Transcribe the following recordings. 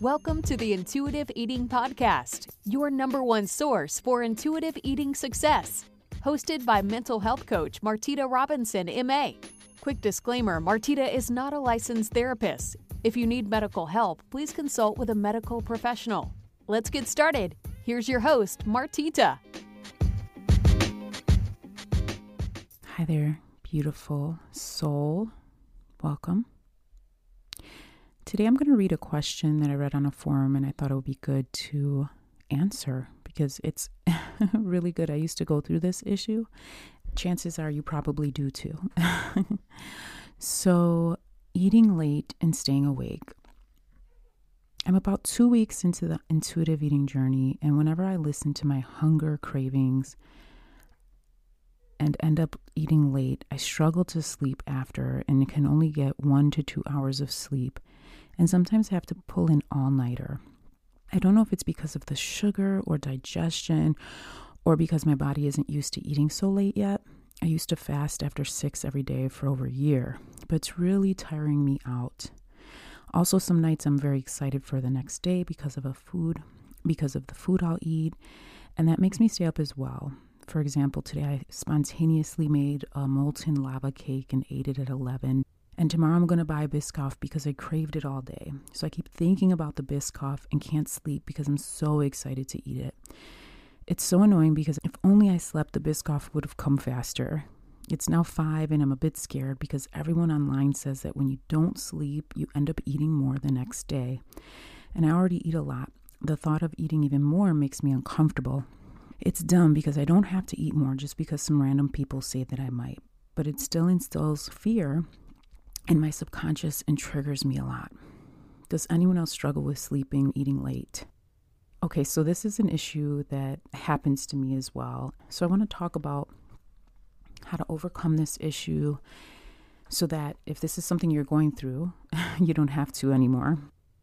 Welcome to the Intuitive Eating Podcast, your number one source for intuitive eating success. Hosted by mental health coach Martita Robinson, MA. Quick disclaimer Martita is not a licensed therapist. If you need medical help, please consult with a medical professional. Let's get started. Here's your host, Martita. Hi there, beautiful soul. Welcome. Today I'm going to read a question that I read on a forum and I thought it would be good to answer because it's really good. I used to go through this issue. Chances are you probably do too. so, eating late and staying awake. I'm about two weeks into the intuitive eating journey, and whenever I listen to my hunger cravings and end up eating late, I struggle to sleep after and can only get one to two hours of sleep and sometimes have to pull an all nighter. I don't know if it's because of the sugar or digestion or because my body isn't used to eating so late yet. I used to fast after six every day for over a year, but it's really tiring me out. Also, some nights I'm very excited for the next day because of a food, because of the food I'll eat, and that makes me stay up as well. For example, today I spontaneously made a molten lava cake and ate it at 11. And tomorrow I'm going to buy Biscoff because I craved it all day. So I keep thinking about the Biscoff and can't sleep because I'm so excited to eat it. It's so annoying because if only I slept, the Biscoff would have come faster. It's now five and I'm a bit scared because everyone online says that when you don't sleep, you end up eating more the next day. And I already eat a lot. The thought of eating even more makes me uncomfortable. It's dumb because I don't have to eat more just because some random people say that I might, but it still instills fear in my subconscious and triggers me a lot. Does anyone else struggle with sleeping, eating late? Okay, so this is an issue that happens to me as well. So I want to talk about how to overcome this issue so that if this is something you're going through, you don't have to anymore.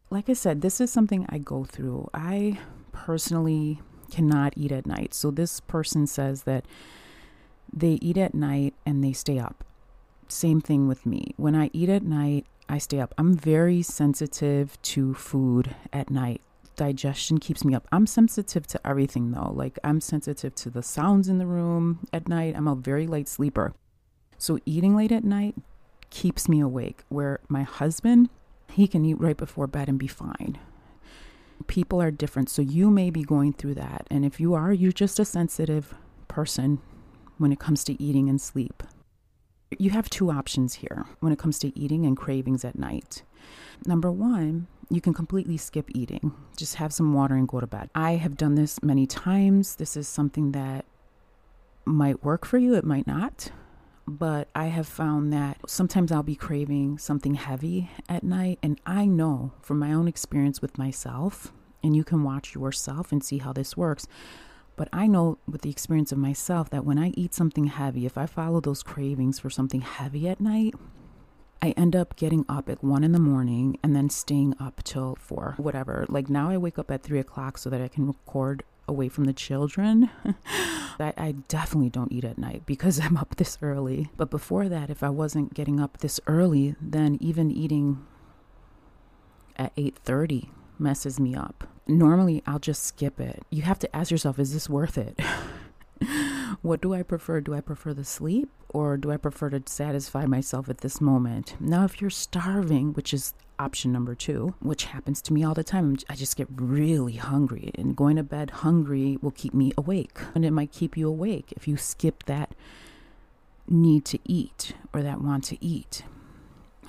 Like I said, this is something I go through. I personally cannot eat at night. So this person says that they eat at night and they stay up same thing with me. When I eat at night, I stay up. I'm very sensitive to food at night. Digestion keeps me up. I'm sensitive to everything though. Like I'm sensitive to the sounds in the room at night. I'm a very light sleeper. So eating late at night keeps me awake. Where my husband, he can eat right before bed and be fine. People are different. So you may be going through that. And if you are, you're just a sensitive person when it comes to eating and sleep. You have two options here when it comes to eating and cravings at night. Number one, you can completely skip eating, just have some water and go to bed. I have done this many times. This is something that might work for you, it might not. But I have found that sometimes I'll be craving something heavy at night. And I know from my own experience with myself, and you can watch yourself and see how this works. But I know with the experience of myself that when I eat something heavy, if I follow those cravings for something heavy at night, I end up getting up at one in the morning and then staying up till four, whatever. Like now I wake up at three o'clock so that I can record away from the children. I, I, definitely don't eat at night because I'm up this early. But before that, if I wasn't getting up this early, then even eating at 8:30 messes me up. Normally, I'll just skip it. You have to ask yourself, is this worth it? what do I prefer? Do I prefer the sleep or do I prefer to satisfy myself at this moment? Now, if you're starving, which is option number two, which happens to me all the time, I just get really hungry, and going to bed hungry will keep me awake. And it might keep you awake if you skip that need to eat or that want to eat.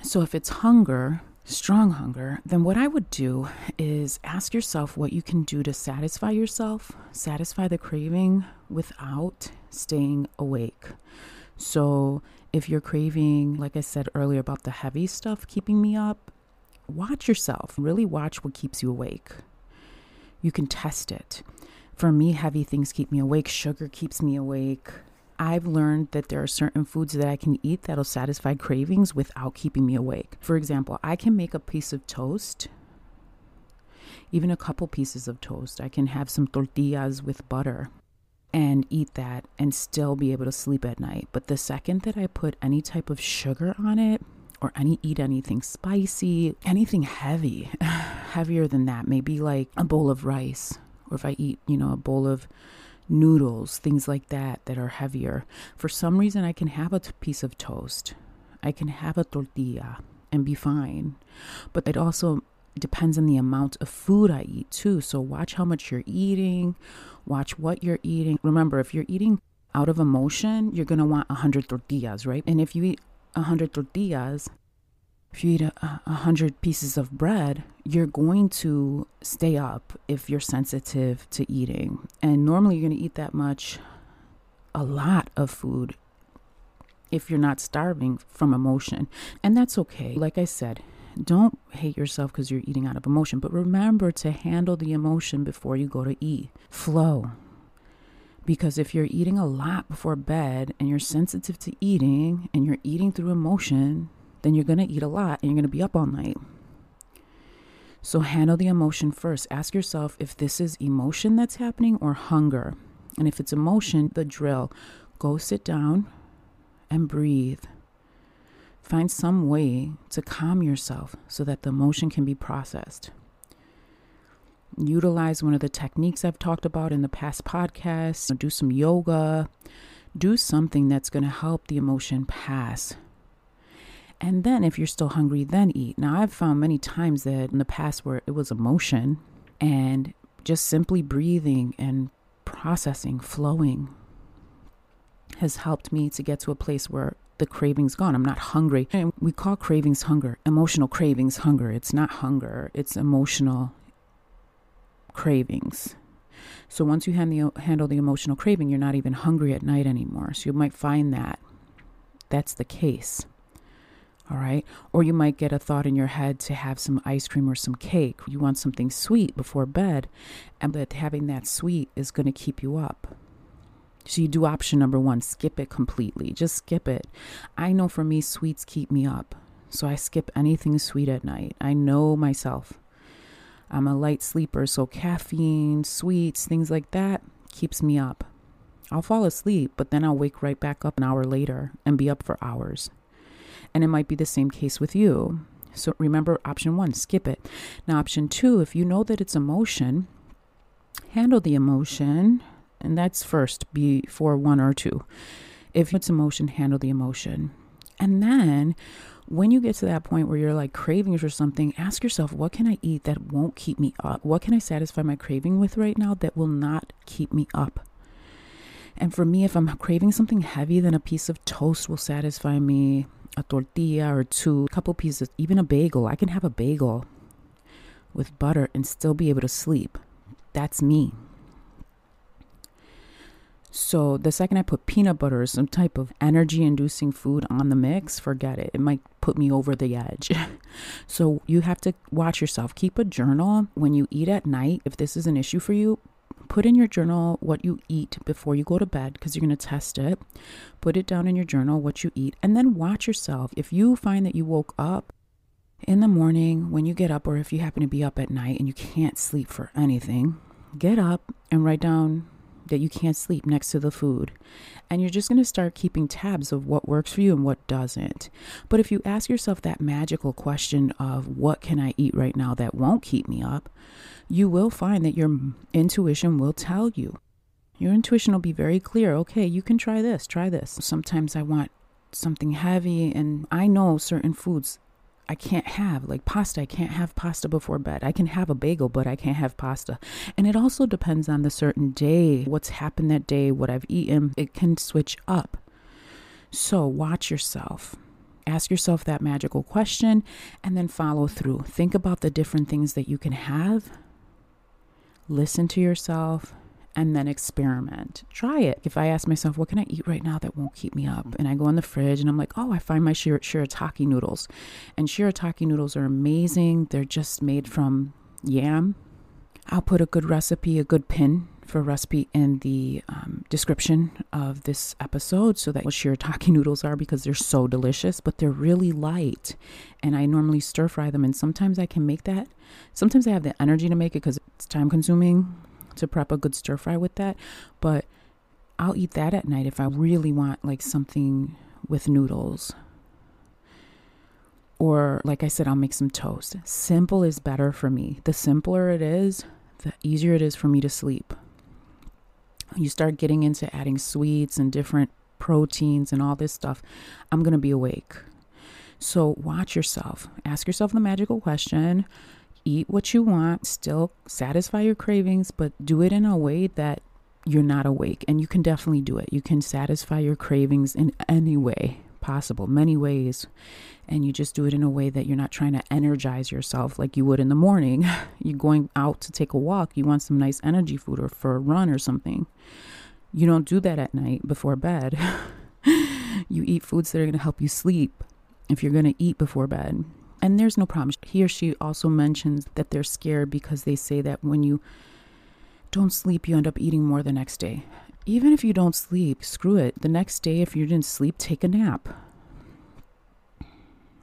So, if it's hunger, strong hunger, then what I would do is ask yourself what you can do to satisfy yourself, satisfy the craving without staying awake. So if you're craving, like I said earlier, about the heavy stuff keeping me up, watch yourself. Really watch what keeps you awake. You can test it. For me, heavy things keep me awake, sugar keeps me awake. I've learned that there are certain foods that I can eat that'll satisfy cravings without keeping me awake. For example, I can make a piece of toast, even a couple pieces of toast. I can have some tortillas with butter and eat that and still be able to sleep at night. But the second that I put any type of sugar on it, or any eat anything spicy, anything heavy, heavier than that, maybe like a bowl of rice, or if I eat, you know, a bowl of noodles, things like that that are heavier. For some reason, I can have a piece of toast, I can have a tortilla and be fine. But it also depends on the amount of food I eat too. So watch how much you're eating, watch what you're eating. Remember, if you're eating out of emotion, you're to want 100 tortillas, right? And if you eat 100 tortillas, if you eat a, a hundred pieces of bread, you're going to stay up if you're sensitive to eating. And normally you're going to eat that much, a lot of food, if you're not starving from emotion. And that's okay. Like I said, don't hate yourself because you're eating out of emotion, but remember to handle the emotion before you go to eat. Flow. Because if you're eating a lot before bed and you're sensitive to eating and you're eating through emotion, then you're going to eat a lot and you're going to be up all night. So handle the emotion first. Ask yourself if this is emotion that's happening or hunger. And if it's emotion, the drill go sit down and breathe. Find some way to calm yourself so that the emotion can be processed. Utilize one of the techniques I've talked about in the past podcasts. Do some yoga. Do something that's going to help the emotion pass. And then, if you're still hungry, then eat. Now, I've found many times that in the past where it was emotion and just simply breathing and processing, flowing, has helped me to get to a place where the craving's gone. I'm not hungry. And we call cravings hunger, emotional cravings hunger. It's not hunger, it's emotional cravings. So once you handle, handle the emotional craving, you're not even hungry at night anymore. So you might find that that's the case. All right. Or you might get a thought in your head to have some ice cream or some cake. You want something sweet before bed, and that having that sweet is going to keep you up. So you do option number one, skip it completely. Just skip it. I know for me, sweets keep me up. So I skip anything sweet at night. I know myself. I'm a light sleeper, so caffeine, sweets, things like that keeps me up. I'll fall asleep, but then I'll wake right back up an hour later and be up for hours. And it might be the same case with you. So remember option one, skip it. Now, option two, if you know that it's emotion, handle the emotion and that's first before one or two. If it's emotion, handle the emotion. And then when you get to that point where you're like cravings or something, ask yourself, what can I eat that won't keep me up? What can I satisfy my craving with right now that will not keep me up? And for me, if I'm craving something heavy, then a piece of toast will satisfy me, a tortilla or two, a couple pieces, even a bagel. I can have a bagel with butter and still be able to sleep. That's me. So the second I put peanut butter or some type of energy inducing food on the mix, forget it. It might put me over the edge. so you have to watch yourself. Keep a journal when you eat at night. If this is an issue for you, put in your journal what you eat before you go to bed because you're going to test it. Put it down in your journal what you eat and then watch yourself. If you find that you woke up in the morning when you get up, or if you happen to be up at night and you can't sleep for anything, get up and write down that you can't sleep next to the food. And you're just going to start keeping tabs of what works for you and what doesn't. But if you ask yourself that magical question of what can I eat right now that won't keep me up, you will find that your intuition will tell you. Your intuition will be very clear. Okay, you can try this, try this. Sometimes I want something heavy, and I know certain foods I can't have like pasta. I can't have pasta before bed. I can have a bagel, but I can't have pasta. And it also depends on the certain day, what's happened that day, what I've eaten. It can switch up. So watch yourself. Ask yourself that magical question and then follow through. Think about the different things that you can have. Listen to yourself and then experiment. Try it. If I ask myself, what can I eat right now that won't keep me up? And I go in the fridge and I'm like, oh, I find my shir- shirataki noodles. And shirataki noodles are amazing. They're just made from yam. I'll put a good recipe, a good pin for recipe in the um, description of this episode so that what shirataki noodles are because they're so delicious, but they're really light. And I normally stir fry them, and sometimes I can make that. Sometimes I have the energy to make it because it's time consuming to prep a good stir fry with that. But I'll eat that at night if I really want like something with noodles. Or, like I said, I'll make some toast. Simple is better for me. The simpler it is, the easier it is for me to sleep you start getting into adding sweets and different proteins and all this stuff, I'm going to be awake. So watch yourself. Ask yourself the magical question. Eat what you want, still satisfy your cravings, but do it in a way that you're not awake. And you can definitely do it. You can satisfy your cravings in any way possible, many ways. And you just do it in a way that you're not trying to energize yourself like you would in the morning. you're going out to take a walk, you want some nice energy food or for a run or something. You don't do that at night before bed. you eat foods that are going to help you sleep if you're going to eat before bed. And there's no problem. He or she also mentions that they're scared because they say that when you don't sleep, you end up eating more the next day even if you don't sleep, screw it. The next day, if you didn't sleep, take a nap.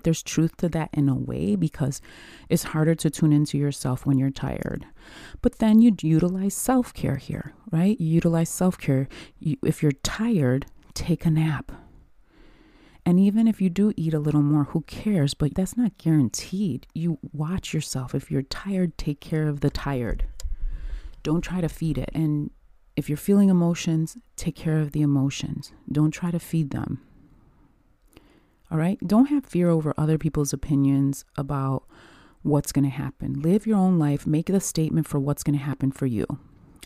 There's truth to that in a way because it's harder to tune into yourself when you're tired. But then you utilize self care here, right? You utilize self care. If you're tired, take a nap. And even if you do eat a little more, who cares? But that's not guaranteed. You watch yourself. If you're tired, take care of the tired. Don't try to feed it. And if you're feeling emotions, take care of the emotions. Don't try to feed them. All right? Don't have fear over other people's opinions about what's going to happen. Live your own life. Make the statement for what's going to happen for you.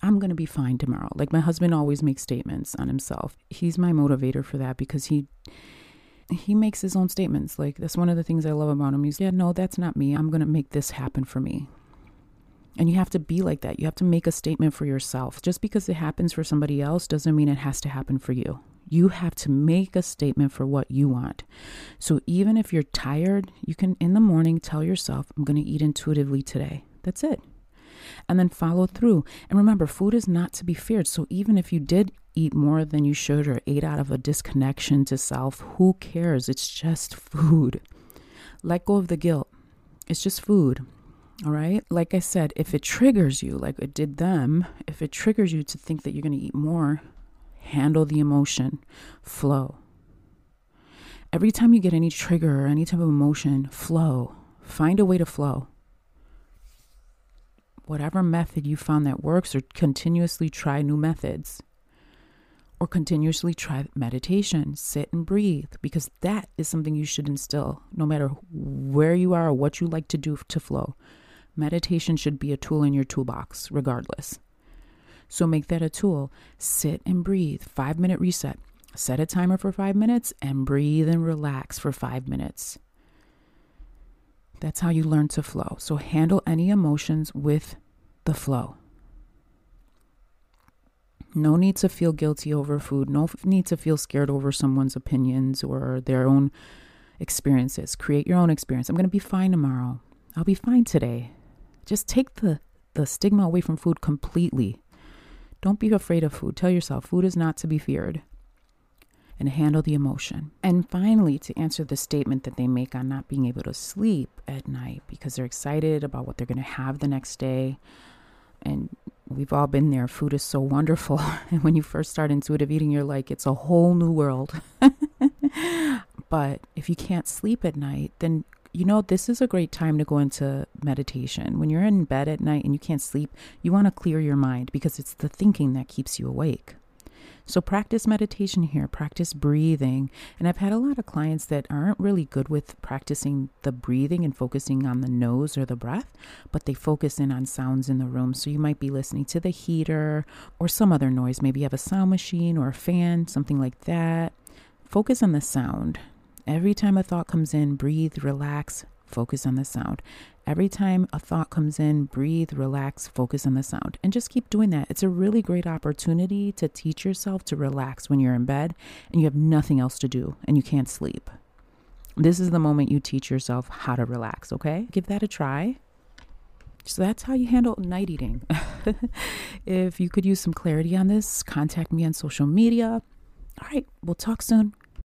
I'm going to be fine tomorrow. Like my husband always makes statements on himself. He's my motivator for that because he he makes his own statements. Like that's one of the things I love about him. He's yeah, no, that's not me. I'm to make this happen for me. And you have to be like that. You have to make a statement for yourself. Just because it happens for somebody else doesn't mean it has to happen for you. You have to make a statement for what you want. So even if you're tired, you can in the morning tell yourself, I'm going to eat intuitively today. That's it. And then follow through. And remember, food is not to be feared. So even if you did eat more than you should or ate out of a disconnection to self, who cares? It's just food. Let go of the guilt. It's just food. All right. Like I said, if it triggers you, like it did them, if it triggers you to think that you're going to eat more, handle the emotion, flow. Every time you get any trigger or any type of emotion, flow. Find a way to flow. Whatever method you found that works, or continuously try new methods, or continuously try meditation, sit and breathe, because that is something you should instill no matter where you are or what you like to do to flow. Meditation should be a tool in your toolbox, regardless. So make that a tool. Sit and breathe. Five minute reset. Set a timer for five minutes and breathe and relax for five minutes. That's how you learn to flow. So handle any emotions with the flow. No need to feel guilty over food. No need to feel scared over someone's opinions or their own experiences. Create your own experience. I'm going to be fine tomorrow. I'll be fine today. Just take the, the stigma away from food completely. Don't be afraid of food. Tell yourself food is not to be feared and handle the emotion. And finally, to answer the statement that they make on not being able to sleep at night because they're excited about what they're going to have the next day. And we've all been there. Food is so wonderful. And when you first start intuitive eating, you're like, it's a whole new world. but if you can't sleep at night, then you know, this is a great time to go into meditation. When you're in bed at night and you can't sleep, you want to clear your mind because it's the thinking that keeps you awake. So practice meditation here, practice breathing. And I've had a lot of clients that aren't really good with practicing the breathing and focusing on the nose or the breath, but they focus in on sounds in the room. So you might be listening to the heater or some other noise. Maybe you have a sound machine or a fan, something like that. Focus on the sound. Every time a thought comes in, breathe, relax, focus on the sound. Every time a thought comes in, breathe, relax, focus on the sound, and just keep doing that. It's a really great opportunity to teach yourself to relax when you're in bed and you have nothing else to do and you can't sleep. This is the moment you teach yourself how to relax, okay? Give that a try. So that's how you handle night eating. if you could use some clarity on this, contact me on social media. All right, we'll talk soon.